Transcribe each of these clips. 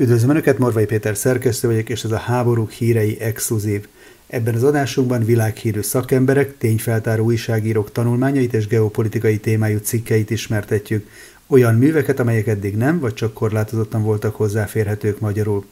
Üdvözlöm Önöket, Morvai Péter szerkesztő vagyok, és ez a Háborúk hírei exkluzív. Ebben az adásunkban világhírű szakemberek, tényfeltáró újságírók tanulmányait és geopolitikai témájú cikkeit ismertetjük, olyan műveket, amelyek eddig nem, vagy csak korlátozottan voltak hozzáférhetők magyarul.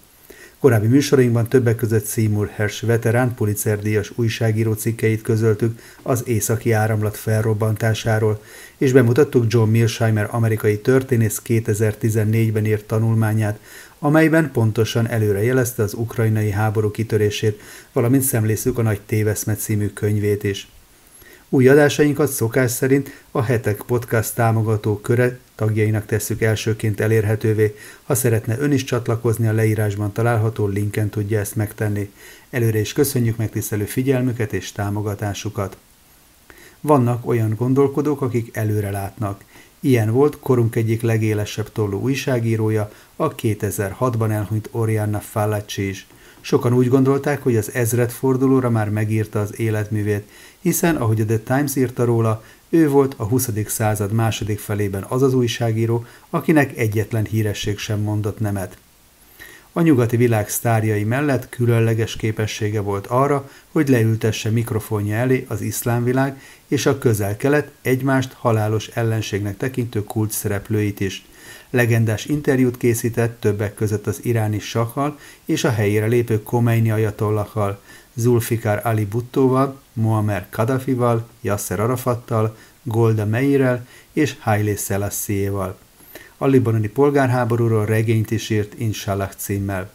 Korábbi műsorainkban többek között Seymour Hersh veterán Pulitzer-díjas újságíró cikkeit közöltük az északi áramlat felrobbantásáról, és bemutattuk John Milsheimer amerikai történész 2014-ben írt tanulmányát, amelyben pontosan előre jelezte az ukrajnai háború kitörését, valamint szemlészük a Nagy Téveszmet című könyvét is. Új adásainkat szokás szerint a Hetek Podcast támogató köre tagjainak tesszük elsőként elérhetővé. Ha szeretne ön is csatlakozni, a leírásban található linken tudja ezt megtenni. Előre is köszönjük megtisztelő figyelmüket és támogatásukat. Vannak olyan gondolkodók, akik előre látnak. Ilyen volt korunk egyik legélesebb tollú újságírója, a 2006-ban elhunyt Oriana Fallaci is. Sokan úgy gondolták, hogy az ezredfordulóra már megírta az életművét, hiszen, ahogy a The Times írta róla, ő volt a 20. század második felében az az újságíró, akinek egyetlen híresség sem mondott nemet. A nyugati világ sztárjai mellett különleges képessége volt arra, hogy leültesse mikrofonja elé az iszlámvilág és a közel-kelet egymást halálos ellenségnek tekintő kult szereplőit is. Legendás interjút készített többek között az iráni sakkal és a helyére lépő Khomeini ajatollahal, Zulfikar Ali Buttóval, Muammer Kadhafival, Yasser Arafattal, Golda Meirrel és Haile Selassie-val. A libanoni polgárháborúról regényt is írt Inshallah címmel.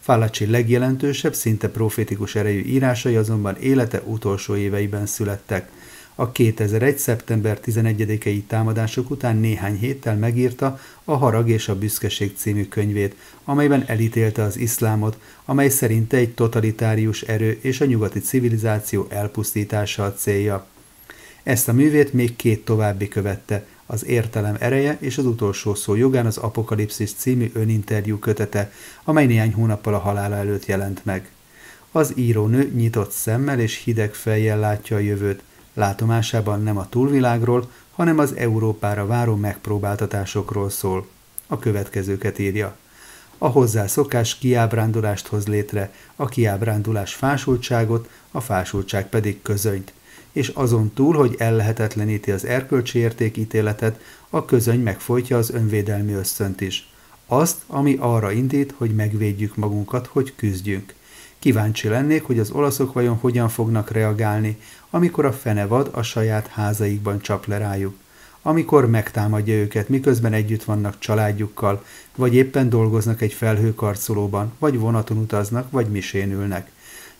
Fallaci legjelentősebb, szinte profétikus erejű írásai azonban élete utolsó éveiben születtek. A 2001. szeptember 11-i támadások után néhány héttel megírta a Harag és a Büszkeség című könyvét, amelyben elítélte az iszlámot, amely szerinte egy totalitárius erő és a nyugati civilizáció elpusztítása a célja. Ezt a művét még két további követte, az értelem ereje és az utolsó szó jogán az Apokalipszis című öninterjú kötete, amely néhány hónappal a halála előtt jelent meg. Az írónő nyitott szemmel és hideg fejjel látja a jövőt, látomásában nem a túlvilágról, hanem az Európára váró megpróbáltatásokról szól. A következőket írja. A hozzászokás kiábrándulást hoz létre, a kiábrándulás fásultságot, a fásultság pedig közönyt és azon túl, hogy ellehetetleníti az erkölcsi értékítéletet, a közöny megfojtja az önvédelmi ösztönt is. Azt, ami arra indít, hogy megvédjük magunkat, hogy küzdjünk. Kíváncsi lennék, hogy az olaszok vajon hogyan fognak reagálni, amikor a fenevad a saját házaikban csap le rájuk. Amikor megtámadja őket, miközben együtt vannak családjukkal, vagy éppen dolgoznak egy felhőkarcolóban, vagy vonaton utaznak, vagy misén ülnek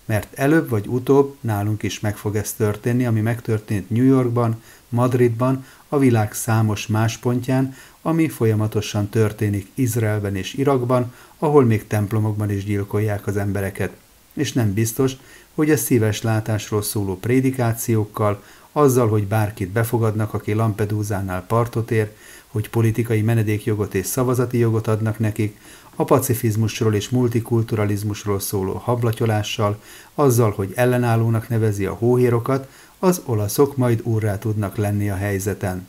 mert előbb vagy utóbb nálunk is meg fog ez történni, ami megtörtént New Yorkban, Madridban, a világ számos más pontján, ami folyamatosan történik Izraelben és Irakban, ahol még templomokban is gyilkolják az embereket. És nem biztos, hogy a szíves látásról szóló prédikációkkal, azzal, hogy bárkit befogadnak, aki Lampedúzánál partot ér, hogy politikai menedékjogot és szavazati jogot adnak nekik, a pacifizmusról és multikulturalizmusról szóló hablatyolással, azzal, hogy ellenállónak nevezi a hóhérokat, az olaszok majd úrrá tudnak lenni a helyzeten.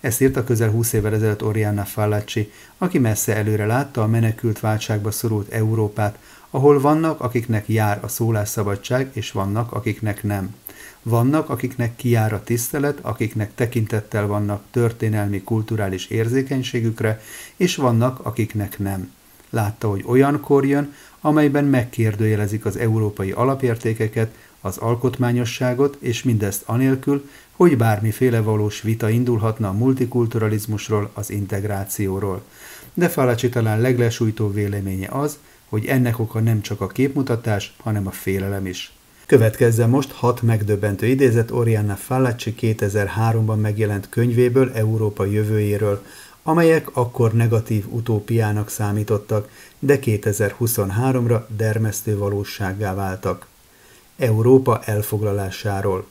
Ezt írta közel 20 évvel ezelőtt Oriana Fallaci, aki messze előre látta a menekült válságba szorult Európát, ahol vannak, akiknek jár a szólásszabadság, és vannak, akiknek nem. Vannak, akiknek kijár a tisztelet, akiknek tekintettel vannak történelmi, kulturális érzékenységükre, és vannak, akiknek nem. Látta, hogy olyan kor jön, amelyben megkérdőjelezik az európai alapértékeket, az alkotmányosságot, és mindezt anélkül, hogy bármiféle valós vita indulhatna a multikulturalizmusról, az integrációról. De Falacsi talán leglesújtó véleménye az, hogy ennek oka nem csak a képmutatás, hanem a félelem is. Következzen most hat megdöbbentő idézet Oriana Fallaci 2003-ban megjelent könyvéből Európa jövőjéről, amelyek akkor negatív utópiának számítottak, de 2023-ra dermesztő valósággá váltak. Európa elfoglalásáról.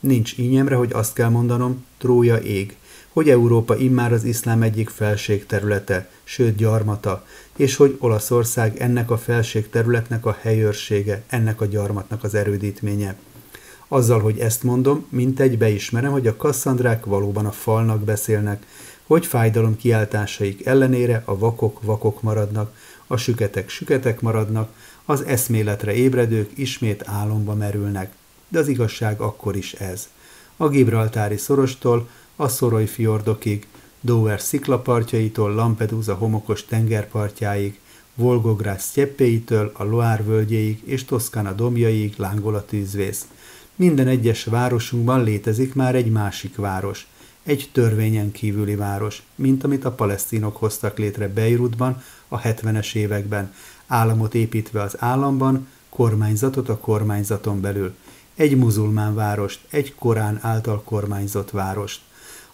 Nincs ínyemre, hogy azt kell mondanom, trója ég, hogy Európa immár az iszlám egyik felség területe, sőt gyarmata, és hogy Olaszország ennek a felség területnek a helyőrsége, ennek a gyarmatnak az erődítménye. Azzal, hogy ezt mondom, mint egy beismerem, hogy a kasszandrák valóban a falnak beszélnek, hogy fájdalom kiáltásaik ellenére a vakok vakok maradnak, a süketek süketek maradnak, az eszméletre ébredők ismét álomba merülnek. De az igazság akkor is ez. A Gibraltári szorostól a Szoroly fiordokig, Dover sziklapartjaitól Lampedusa homokos tengerpartjáig, Volgograd sztyeppéitől a Loire völgyéig és Toszkána dombjaiig lángol a tűzvész. Minden egyes városunkban létezik már egy másik város, egy törvényen kívüli város, mint amit a palesztinok hoztak létre Beirutban a 70-es években, államot építve az államban, kormányzatot a kormányzaton belül, egy muzulmán várost, egy Korán által kormányzott várost,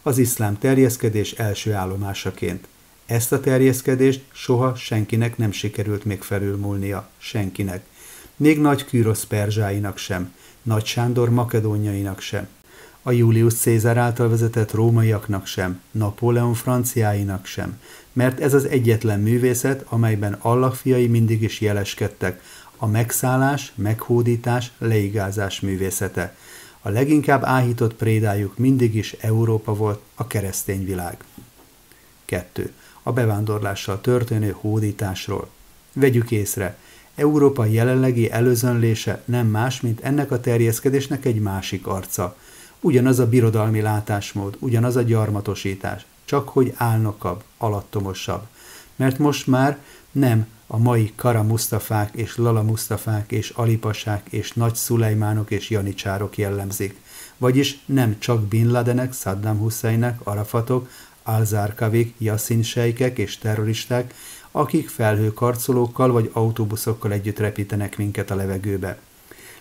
az iszlám terjeszkedés első állomásaként. Ezt a terjeszkedést soha senkinek nem sikerült még felülmúlnia, senkinek. Még nagy Kűrosz perzsáinak sem, nagy Sándor makedóniainak sem, a Julius Cézár által vezetett rómaiaknak sem, Napóleon franciáinak sem, mert ez az egyetlen művészet, amelyben Allah fiai mindig is jeleskedtek, a megszállás, meghódítás, leigázás művészete. A leginkább áhított prédájuk mindig is Európa volt, a keresztény világ. 2. A bevándorlással történő hódításról. Vegyük észre, Európa jelenlegi előzönlése nem más, mint ennek a terjeszkedésnek egy másik arca – Ugyanaz a birodalmi látásmód, ugyanaz a gyarmatosítás, csak hogy álnokabb, alattomosabb. Mert most már nem a mai Kara Mustafák és Lala Mustafák és Alipasák és Nagy Szulejmánok és Janicsárok jellemzik. Vagyis nem csak Bin Ladenek, Saddam Husseinek, Arafatok, Al-Zarkavik, Yassin sejkek és terroristák, akik felhőkarcolókkal vagy autóbuszokkal együtt repítenek minket a levegőbe.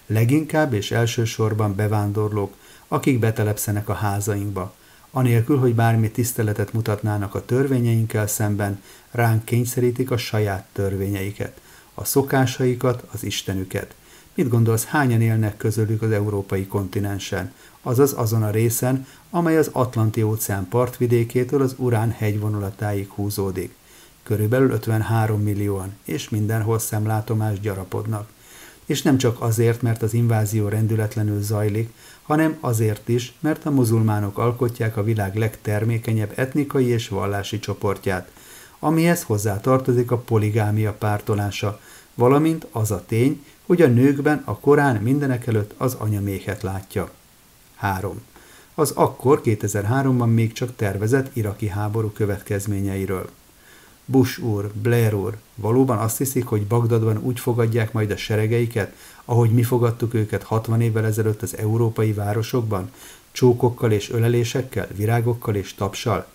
Leginkább és elsősorban bevándorlók, akik betelepszenek a házainkba, anélkül, hogy bármi tiszteletet mutatnának a törvényeinkkel szemben, ránk kényszerítik a saját törvényeiket, a szokásaikat, az Istenüket. Mit gondolsz, hányan élnek közülük az európai kontinensen, azaz azon a részen, amely az Atlanti-óceán partvidékétől az Urán hegyvonulatáig húzódik? Körülbelül 53 millióan, és mindenhol szemlátomás gyarapodnak. És nem csak azért, mert az invázió rendületlenül zajlik, hanem azért is, mert a muzulmánok alkotják a világ legtermékenyebb etnikai és vallási csoportját, amihez hozzá tartozik a poligámia pártolása, valamint az a tény, hogy a nőkben a Korán mindenek előtt az anyaméhet látja. 3. Az akkor 2003-ban még csak tervezett iraki háború következményeiről. Bush úr, Blair úr, valóban azt hiszik, hogy Bagdadban úgy fogadják majd a seregeiket, ahogy mi fogadtuk őket 60 évvel ezelőtt az európai városokban, csókokkal és ölelésekkel, virágokkal és tapsal?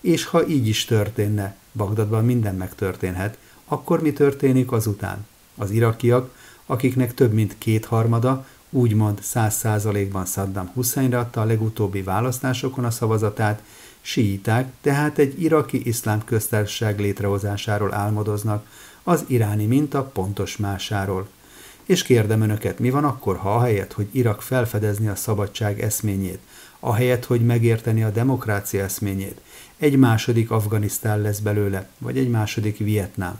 És ha így is történne, Bagdadban minden megtörténhet, akkor mi történik azután? Az irakiak, akiknek több mint kétharmada, úgymond száz százalékban Saddam Husseinre adta a legutóbbi választásokon a szavazatát, síiták, tehát egy iraki iszlám köztársaság létrehozásáról álmodoznak, az iráni minta pontos másáról. És kérdem önöket, mi van akkor, ha ahelyett, hogy Irak felfedezni a szabadság eszményét, ahelyett, hogy megérteni a demokrácia eszményét, egy második Afganisztán lesz belőle, vagy egy második Vietnám.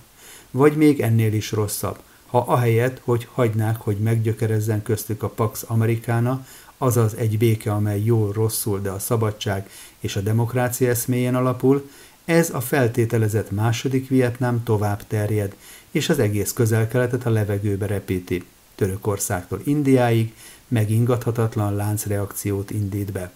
Vagy még ennél is rosszabb, ha ahelyett, hogy hagynák, hogy meggyökerezzen köztük a Pax Americana, azaz egy béke, amely jól rosszul, de a szabadság és a demokrácia eszméjén alapul, ez a feltételezett második Vietnám tovább terjed, és az egész közel-keletet a levegőbe repíti. Törökországtól Indiáig megingathatatlan láncreakciót indít be.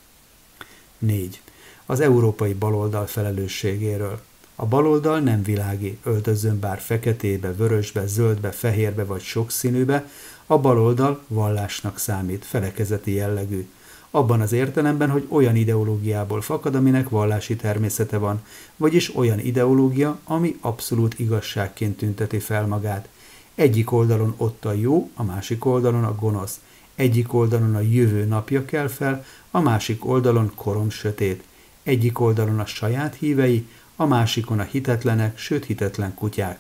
4. Az európai baloldal felelősségéről. A baloldal nem világi, öltözön bár feketébe, vörösbe, zöldbe, fehérbe vagy sokszínűbe, a baloldal vallásnak számít, felekezeti jellegű. Abban az értelemben, hogy olyan ideológiából fakad, aminek vallási természete van, vagyis olyan ideológia, ami abszolút igazságként tünteti fel magát. Egyik oldalon ott a jó, a másik oldalon a gonosz. Egyik oldalon a jövő napja kell fel, a másik oldalon korom sötét. Egyik oldalon a saját hívei, a másikon a hitetlenek, sőt hitetlen kutyák.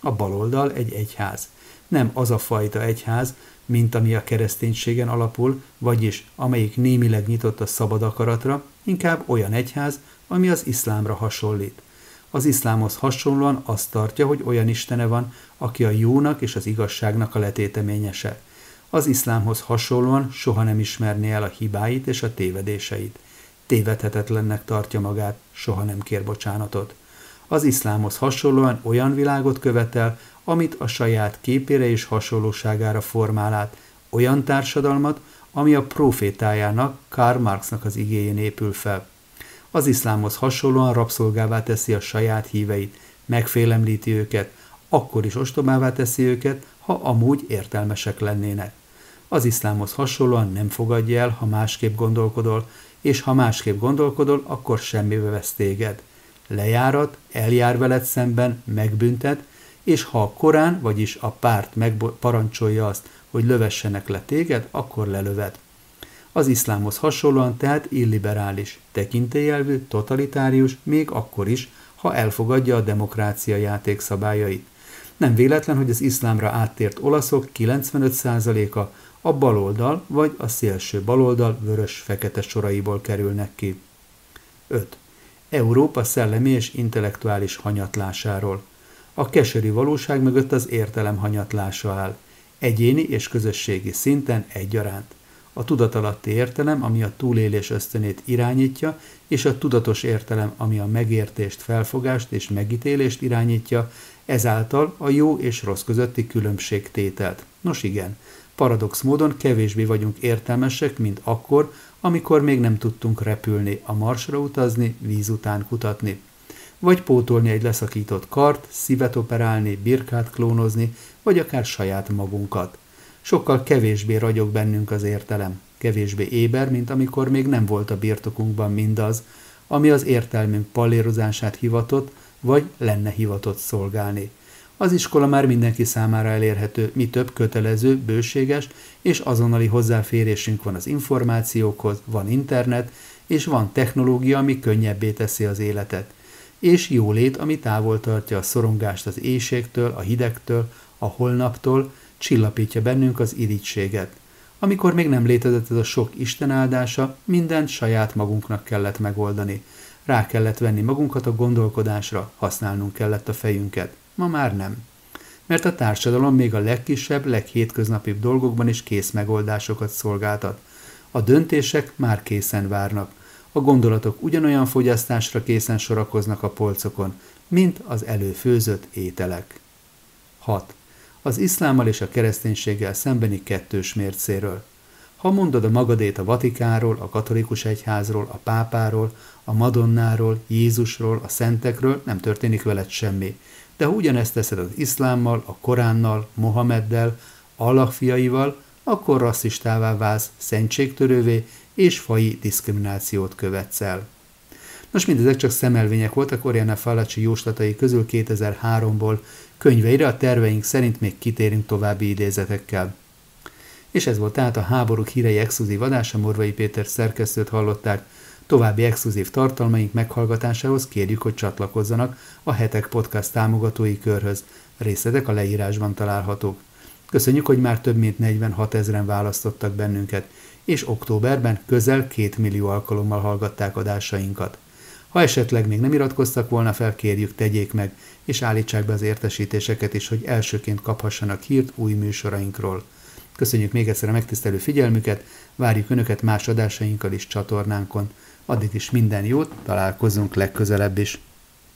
A baloldal egy egyház. Nem az a fajta egyház, mint ami a kereszténységen alapul, vagyis amelyik némileg nyitott a szabad akaratra, inkább olyan egyház, ami az iszlámra hasonlít. Az iszlámhoz hasonlóan azt tartja, hogy olyan istene van, aki a jónak és az igazságnak a letéteményese. Az iszlámhoz hasonlóan soha nem ismerné el a hibáit és a tévedéseit. tévedhetetlennek tartja magát, soha nem kér bocsánatot. Az iszlámhoz hasonlóan olyan világot követel, amit a saját képére és hasonlóságára formál át, olyan társadalmat, ami a profétájának, Karl Marxnak az igéjén épül fel. Az iszlámhoz hasonlóan rabszolgává teszi a saját híveit, megfélemlíti őket, akkor is ostobává teszi őket, ha amúgy értelmesek lennének. Az iszlámhoz hasonlóan nem fogadja el, ha másképp gondolkodol, és ha másképp gondolkodol, akkor semmibe vesz téged. Lejárat, eljár veled szemben, megbüntet, és ha a Korán, vagyis a párt megparancsolja azt, hogy lövessenek le téged, akkor lelöved. Az iszlámhoz hasonlóan tehát illiberális, tekintélyelvű, totalitárius, még akkor is, ha elfogadja a demokrácia játékszabályait. Nem véletlen, hogy az iszlámra áttért olaszok 95%-a a baloldal vagy a szélső baloldal vörös-fekete soraiból kerülnek ki. 5. Európa szellemi és intellektuális hanyatlásáról. A keserű valóság mögött az értelem hanyatlása áll, egyéni és közösségi szinten egyaránt. A tudatalatti értelem, ami a túlélés ösztönét irányítja, és a tudatos értelem, ami a megértést, felfogást és megítélést irányítja, ezáltal a jó és rossz közötti különbségtételt. Nos igen, paradox módon kevésbé vagyunk értelmesek, mint akkor, amikor még nem tudtunk repülni, a marsra utazni, víz után kutatni. Vagy pótolni egy leszakított kart, szívet operálni, birkát klónozni, vagy akár saját magunkat. Sokkal kevésbé ragyog bennünk az értelem, kevésbé éber, mint amikor még nem volt a birtokunkban mindaz, ami az értelmünk pallérozását hivatott, vagy lenne hivatott szolgálni. Az iskola már mindenki számára elérhető, mi több kötelező, bőséges és azonnali hozzáférésünk van az információkhoz, van internet, és van technológia, ami könnyebbé teszi az életet. És jólét, ami távol tartja a szorongást az éjségtől, a hidegtől, a holnaptól, csillapítja bennünk az irítséget. Amikor még nem létezett ez a sok Isten áldása, mindent saját magunknak kellett megoldani. Rá kellett venni magunkat a gondolkodásra, használnunk kellett a fejünket. Ma már nem. Mert a társadalom még a legkisebb, leghétköznapibb dolgokban is kész megoldásokat szolgáltat. A döntések már készen várnak. A gondolatok ugyanolyan fogyasztásra készen sorakoznak a polcokon, mint az előfőzött ételek. 6. Az iszlámmal és a kereszténységgel szembeni kettős mércéről. Ha mondod a magadét a Vatikánról, a katolikus egyházról, a pápáról, a Madonnáról, Jézusról, a szentekről, nem történik veled semmi. De ha ugyanezt teszed az iszlámmal, a Koránnal, Mohameddel, Allah fiaival, akkor rasszistává válsz, szentségtörővé és fai diszkriminációt követsz el. Nos, mindezek csak szemelvények voltak Oriana Falacsi jóslatai közül 2003-ból, könyveire a terveink szerint még kitérünk további idézetekkel. És ez volt tehát a háborúk hírei exkluzív adása, Morvai Péter szerkesztőt hallották, További exkluzív tartalmaink meghallgatásához kérjük, hogy csatlakozzanak a Hetek Podcast támogatói körhöz. Részletek a leírásban találhatók. Köszönjük, hogy már több mint 46 ezeren választottak bennünket, és októberben közel 2 millió alkalommal hallgatták adásainkat. Ha esetleg még nem iratkoztak volna fel, kérjük, tegyék meg, és állítsák be az értesítéseket is, hogy elsőként kaphassanak hírt új műsorainkról. Köszönjük még egyszer a megtisztelő figyelmüket, várjuk Önöket más adásainkkal is csatornánkon. Addig is minden jót, találkozunk legközelebb is.